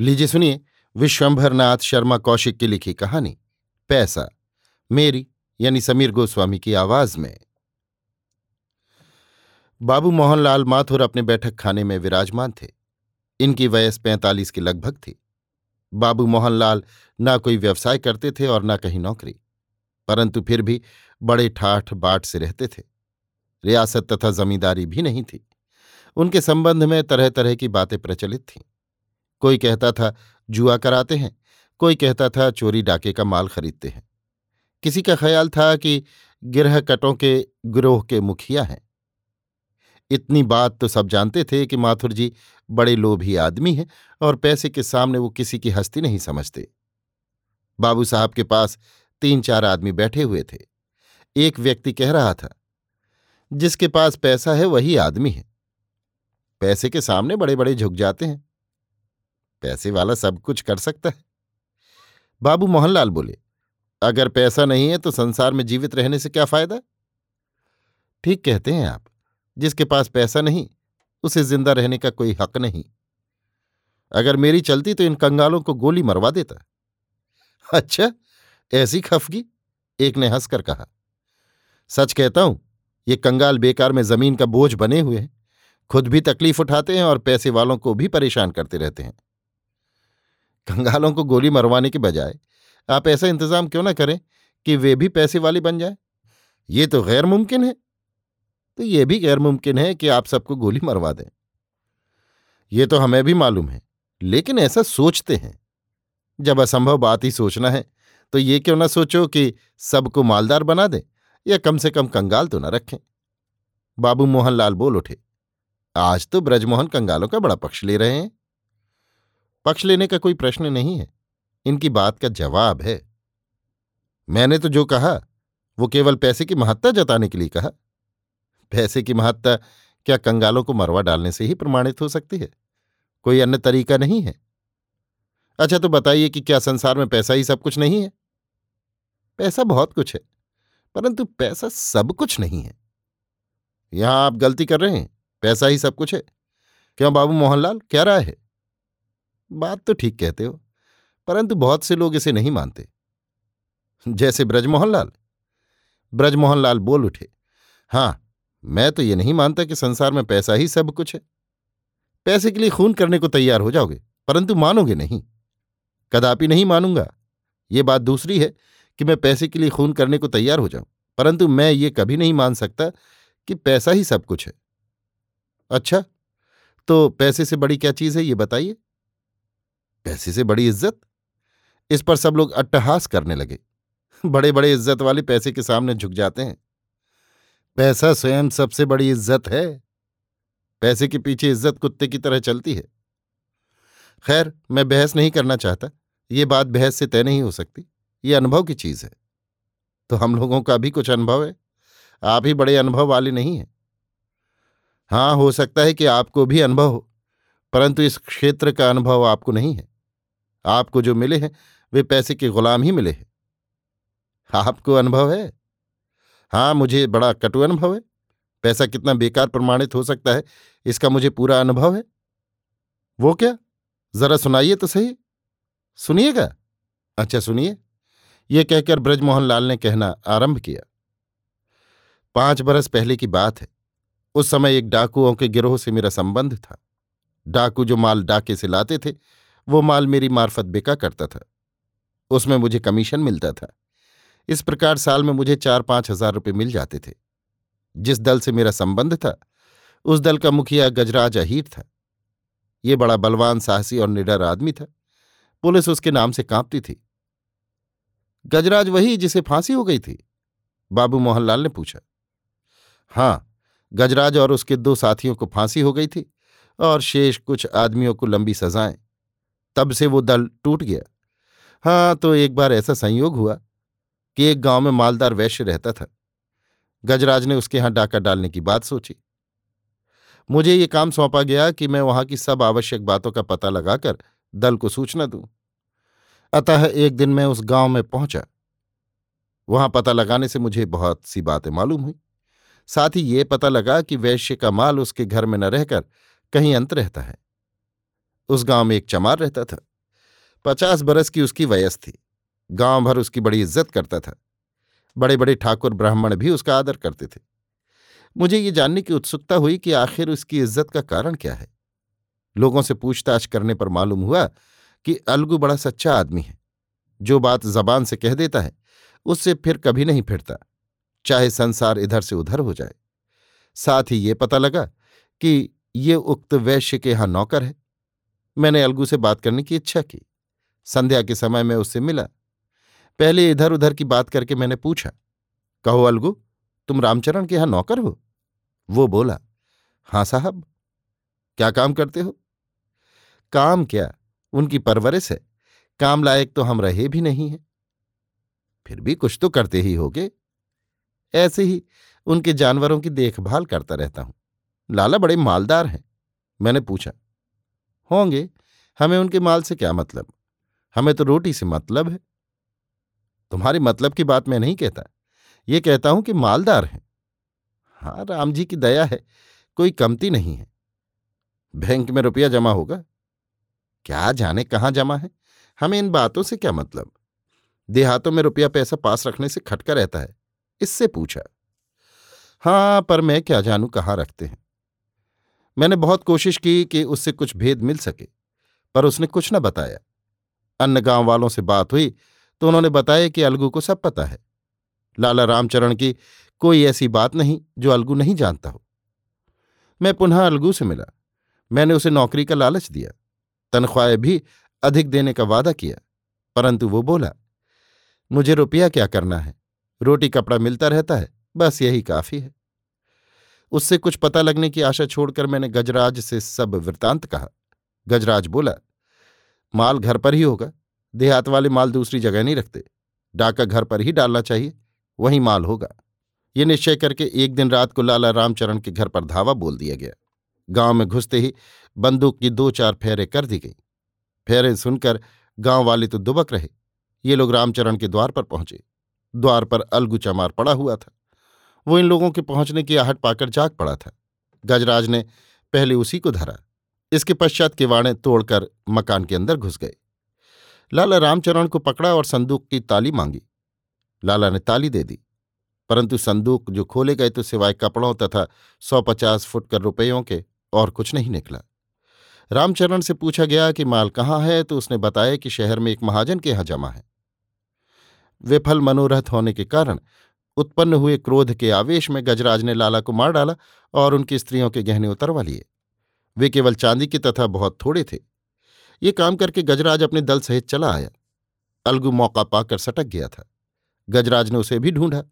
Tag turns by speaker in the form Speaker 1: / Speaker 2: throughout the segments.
Speaker 1: लीजिए सुनिए, विश्वंभरनाथ शर्मा कौशिक की लिखी कहानी, पैसा, मेरी, यानी समीर गोस्वामी की आवाज़ में। बाबू मोहनलाल माथुर अपने बैठक खाने में विराजमान थे। इनकी वयस पैंतालीस के लगभग थी। बाबू मोहनलाल ना कोई व्यवसाय करते थे और न कहीं नौकरी, परंतु फिर भी बड़े ठाठ बाट से रहते थे। रियासत तथा जमींदारी भी नहीं थी। उनके संबंध में तरह तरह की बातें प्रचलित थीं। कोई कहता था, जुआ कराते हैं। कोई कहता था, चोरी डाके का माल खरीदते हैं। किसी का ख्याल था कि गिरह कटों के गिरोह के मुखिया हैं। इतनी बात तो सब जानते थे कि माथुर जी बड़े लोभी आदमी हैं और पैसे के सामने वो किसी की हस्ती नहीं समझते। बाबू साहब के पास तीन चार आदमी बैठे हुए थे। एक व्यक्ति कह रहा था, जिसके पास पैसा है वही आदमी है। पैसे के सामने बड़े बड़े झुक जाते हैं। पैसे वाला सब कुछ कर सकता है। बाबू मोहनलाल बोले, अगर पैसा नहीं है तो संसार में जीवित रहने से क्या फ़ायदा? ठीक कहते हैं आप, जिसके पास पैसा नहीं, उसे ज़िंदा रहने का कोई हक नहीं। अगर मेरी चलती तो इन कंगालों को गोली मरवा देता। अच्छा ऐसी खफगी? एक ने हंसकर कहा, सच कहता हूँ, ये कंगाल बेकार में ज़मीन का बोझ बने हुए हैं। खुद भी तकलीफ़ उठाते हैं और पैसे वालों को भी परेशान करते रहते हैं। कंगालों को गोली मरवाने के बजाय, आप ऐसा इंतज़ाम क्यों ना करें कि वे भी पैसे वाले बन जाए? ये तो गैर मुमकिन है। तो ये भी गैर मुमकिन है कि आप सबको गोली मरवा दें। ये तो हमें भी मालूम है, लेकिन ऐसा सोचते हैं। जब असंभव बात ही सोचना है तो ये क्यों ना सोचो कि सबको मालदार बना दें या कम से कम कंगाल तो ना रखें। बाबू मोहनलाल बोल उठे, आज तो ब्रजमोहन कंगालों का बड़ा पक्ष ले रहे हैं। पक्ष लेने का कोई प्रश्न नहीं है। इनकी बात का जवाब है। मैंने तो जो कहा, वो केवल पैसे की महत्ता जताने के लिए कहा। पैसे की महत्ता क्या कंगालों को मरवा डालने से ही प्रमाणित हो सकती है? कोई अन्य तरीका नहीं है। अच्छा तो बताइए कि क्या संसार में पैसा ही सब कुछ नहीं है? पैसा बहुत कुछ है, परंतु पैसा सब कुछ नहीं है। यहाँ आप गलती कर रहे हैं, पैसा ही सब कुछ है। क्यों बाबू मोहनलाल, क्या राय है? बात तो ठीक कहते हो, परंतु बहुत से लोग इसे नहीं मानते। जैसे ब्रजमोहन लाल ब्रजमोहन लाल बोल उठे, हाँ, मैं तो ये नहीं मानता कि संसार में पैसा ही सब कुछ है। पैसे के लिए खून करने को तैयार हो जाओगे, परंतु मानोगे नहीं। कदापि नहीं मानूँगा। ये बात दूसरी है कि मैं पैसे के लिए खून करने को तैयार हो जाऊँ, परंतु मैं ये कभी नहीं मान सकता कि पैसा ही सब कुछ है। अच्छा तो पैसे से बड़ी क्या चीज़ है, ये बताइए? पैसे से बड़ी इज़्ज़त। इस पर सब लोग अट्टहास करने लगे। बड़े बड़े इज़्ज़त वाले पैसे के सामने झुक जाते हैं। पैसा स्वयं सबसे बड़ी इज़्ज़त है। पैसे के पीछे इज़्ज़त कुत्ते की तरह चलती है। खैर, मैं बहस नहीं करना चाहता। ये बात बहस से तय नहीं हो सकती। ये अनुभव की चीज़ है। तो हम लोगों का भी कुछ अनुभव है। आप ही बड़े अनुभव वाले नहीं हैं। हाँ हो सकता है कि आपको भी अनुभव हो। परंतु इस क्षेत्र का अनुभव आपको नहीं है। आपको जो मिले हैं, वे पैसे के गुलाम ही मिले हैं। आपको अनुभव है? हाँ मुझे बड़ा कटु अनुभव है। पैसा कितना बेकार प्रमाणित हो सकता है, इसका मुझे पूरा अनुभव है। वो क्या? जरा सुनाइए तो सही। सुनिएगा? अच्छा सुनिए। ये कहकर ब्रजमोहन लाल ने कहना आरंभ किया। पाँच बरस पहले की बात है। उस समय एक डाकुओं के गिरोह से मेरा संबंध था। डाकू जो माल डाके से लाते थे, वो माल मेरी मार्फत बिका करता था। उसमें मुझे कमीशन मिलता था। इस प्रकार साल में मुझे चार पाँच हज़ार रुपये मिल जाते थे। जिस दल से मेरा संबंध था, उस दल का मुखिया गजराज अहीर था। ये बड़ा बलवान, साहसी और निडर आदमी था। पुलिस उसके नाम से कांपती थी। गजराज वही जिसे फांसी हो गई थी? बाबू मोहनलाल ने पूछा। हाँ गजराज और उसके दो साथियों को फांसी हो गई थी। और शेष कुछ आदमियों को लंबी सजाएँ। तब से वो दल टूट गया। हाँ तो एक बार ऐसा संयोग हुआ कि एक गाँव में मालदार वैश्य रहता था। गजराज ने उसके यहाँ डाका डालने की बात सोची। मुझे ये काम सौंपा गया कि मैं वहाँ की सब आवश्यक बातों का पता लगाकर दल को सूचना दूँ। अतः एक दिन मैं उस गाँव में पहुँचा। वहाँ पता लगाने से मुझे बहुत सी बातें मालूम हुई। साथ ही ये पता लगा कि वैश्य का माल उसके घर में न रहकर कहीं अंत रहता है। उस गाँव में एक चमार रहता था। पचास बरस की उसकी वयस थी। गाँव भर उसकी बड़ी इज़्ज़त करता था। बड़े बड़े ठाकुर ब्राह्मण भी उसका आदर करते थे। मुझे ये जानने की उत्सुकता हुई कि आखिर उसकी इज़्ज़त का कारण क्या है। लोगों से पूछताछ करने पर मालूम हुआ कि अलगू बड़ा सच्चा आदमी है। जो बात जबान से कह देता है, उससे फिर कभी नहीं फिरता। चाहे संसार इधर से उधर हो जाए। साथ ही ये पता लगा कि ये उक्त वैश्य के यहाँ नौकर है। मैंने अलगू से बात करने की इच्छा की। संध्या के समय में उससे मिला। पहले इधर उधर की बात करके मैंने पूछा, कहो अलगू, तुम रामचरण के यहाँ नौकर हो? वो बोला, हाँ साहब। क्या काम करते हो? काम क्या? उनकी परवरिश है। काम लायक तो हम रहे भी नहीं हैं। फिर भी कुछ तो करते ही होगे। ऐसे ही उनके जानवरों की देखभाल करता रहता हूँ। लाला बड़े मालदार हैं। मैंने पूछा, होंगे, हमें उनके माल से क्या मतलब? हमें तो रोटी से मतलब है। तुम्हारे मतलब की बात मैं नहीं कहता। ये कहता हूँ कि मालदार हैं। हाँ राम जी की दया है, कोई कमती नहीं है। बैंक में रुपया जमा होगा। क्या जाने कहाँ जमा है? हमें इन बातों से क्या मतलब? देहातों में रुपया पैसा पास रखने से खटका रहता है। इससे पूछा हाँ पर मैं क्या जानू कहाँ रखते हैं? मैंने बहुत कोशिश की कि उससे कुछ भेद मिल सके, पर उसने कुछ न बताया। अन्य गाँव वालों से बात हुई तो उन्होंने बताया कि अलगू को सब पता है। लाला रामचरण की कोई ऐसी बात नहीं जो अलगू नहीं जानता हो। मैं पुनः अलगू से मिला। मैंने उसे नौकरी का लालच दिया। तनख्वाहें भी अधिक देने का वादा किया, परंतु वो बोला, मुझे रुपया क्या करना है? रोटी कपड़ा मिलता रहता है, बस यही काफ़ी है। उससे कुछ पता लगने की आशा छोड़कर मैंने गजराज से सब वृतांत कहा। गजराज बोला, माल घर पर ही होगा, देहात वाले माल दूसरी जगह नहीं रखते। डाका घर पर ही डालना चाहिए, वहीं माल होगा। ये निश्चय करके एक दिन रात को लाला रामचरण के घर पर धावा बोल दिया गया। गाँव में घुसते ही बंदूक की दो चार फेरे कर दी गई। फेरे सुनकर गाँव वाले तो दुबक रहे। ये लोग रामचरण के द्वार पर पहुँचे। द्वार पर अलगू चमार पड़ा हुआ था। वो इन लोगों के पहुँचने की आहट पाकर जाग पड़ा था। गजराज ने पहले उसी को धरा, इसके पश्चात किवाड़ें तोड़कर मकान के अंदर घुस गए। लाला रामचरण को पकड़ा और संदूक की ताली मांगी। लाला ने ताली दे दी, परंतु संदूक जो खोले गए तो सिवाय कपड़ों तथा सौ पचास फुट कर रुपयों के और कुछ नहीं निकला। रामचरण से पूछा गया कि माल कहाँ है तो उसने बताया कि शहर में एक महाजन के यहाँ जमा है। विफल मनोरथ होने के कारण उत्पन्न हुए क्रोध के आवेश में गजराज ने लाला को मार डाला और उनकी स्त्रियों के गहने उतरवा लिए। वे केवल चांदी के तथा बहुत थोड़े थे। ये काम करके गजराज अपने दल सहित चला आया। अलगू मौका पाकर सटक गया था। गजराज ने उसे भी ढूंढा।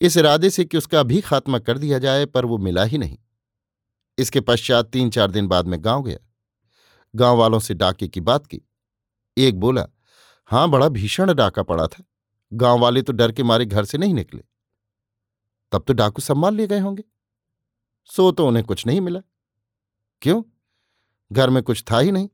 Speaker 1: इस इरादे से कि उसका भी खात्मा कर दिया जाए, पर वो मिला ही नहीं। इसके पश्चात तीन चार दिन बाद में गाँव गया। गाँव वालों से डाके की बात की। एक बोला, हाँ, बड़ा भीषण डाका पड़ा था। गाँव वाले तो डर के मारे घर से नहीं निकले। तब तो डाकू संभाल ले गए होंगे। सो तो उन्हें कुछ नहीं मिला। क्यों? घर में कुछ था ही नहीं।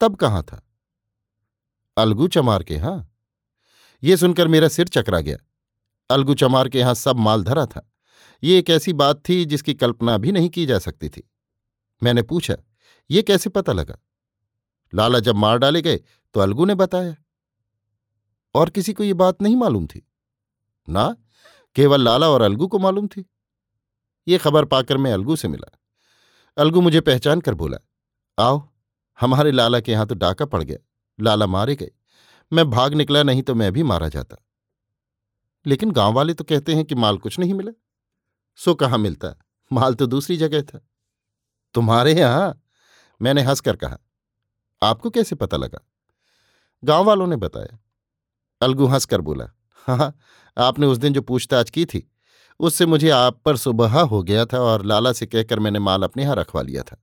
Speaker 1: तब कहाँ था? अलगू चमार के यहाँ। यह सुनकर मेरा सिर चकरा गया। अलगू चमार के यहाँ सब माल धरा था। ये एक ऐसी बात थी जिसकी कल्पना भी नहीं की जा सकती थी। मैंने पूछा, ये कैसे पता लगा? लाला जब मार डाले गए तो अलगू ने बताया। और किसी को ये बात नहीं मालूम थी। ना, केवल लाला और अलगू को मालूम थी। ये खबर पाकर मैं अलगू से मिला। अलगू मुझे पहचान कर बोला, आओ, हमारे लाला के यहाँ तो डाका पड़ गया, लाला मारे गए। मैं भाग निकला नहीं तो मैं भी मारा जाता। लेकिन गाँव वाले तो कहते हैं कि माल कुछ नहीं मिला। सो कहाँ मिलता? माल तो दूसरी जगह था। तुम्हारे यहाँ? मैंने हंसकर कहा, आपको कैसे पता लगा? गाँव वालों ने बताया अलगू हंसकर बोला हाँ आपने उस दिन जो पूछताछ की थी, उससे मुझे आप पर सुबह हो गया था और लाला से कहकर मैंने माल अपने यहाँ रखवा लिया था।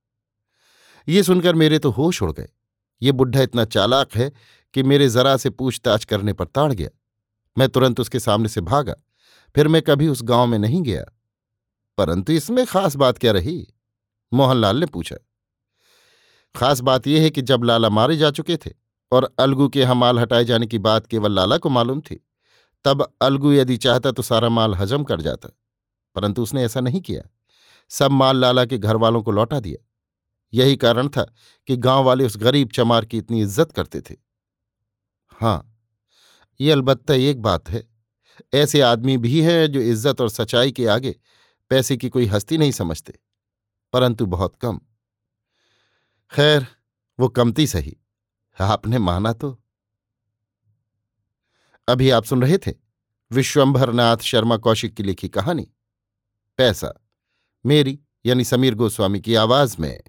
Speaker 1: ये सुनकर मेरे तो होश उड़ गए। ये बुढ़ा इतना चालाक है कि मेरे जरा से पूछताछ करने पर ताड़ गया। मैं तुरंत उसके सामने से भागा, फिर मैं कभी उस गाँव में नहीं गया। परंतु इसमें खास बात क्या रही? मोहनलाल ने पूछा। खास बात यह है कि जब लाला मारे जा चुके थे और अलगू के यहाँ माल हटाए जाने की बात केवल लाला को मालूम थी। तब अलगू यदि चाहता तो सारा माल हजम कर जाता, परंतु उसने ऐसा नहीं किया। सब माल लाला के घर वालों को लौटा दिया। यही कारण था कि गाँव वाले उस गरीब चमार की इतनी इज़्ज़त करते थे। हाँ, ये अलबत्ता एक बात है। ऐसे आदमी भी हैं जो इज़्ज़त और सच्चाई के आगे पैसे की कोई हस्ती नहीं समझते, परंतु बहुत कम। खैर, वो कमती सही। आपने माना तो। अभी आप सुन रहे थे विश्वंभरनाथ शर्मा कौशिक की लिखी कहानी, पैसा, मेरी यानी समीर गोस्वामी की आवाज़ में।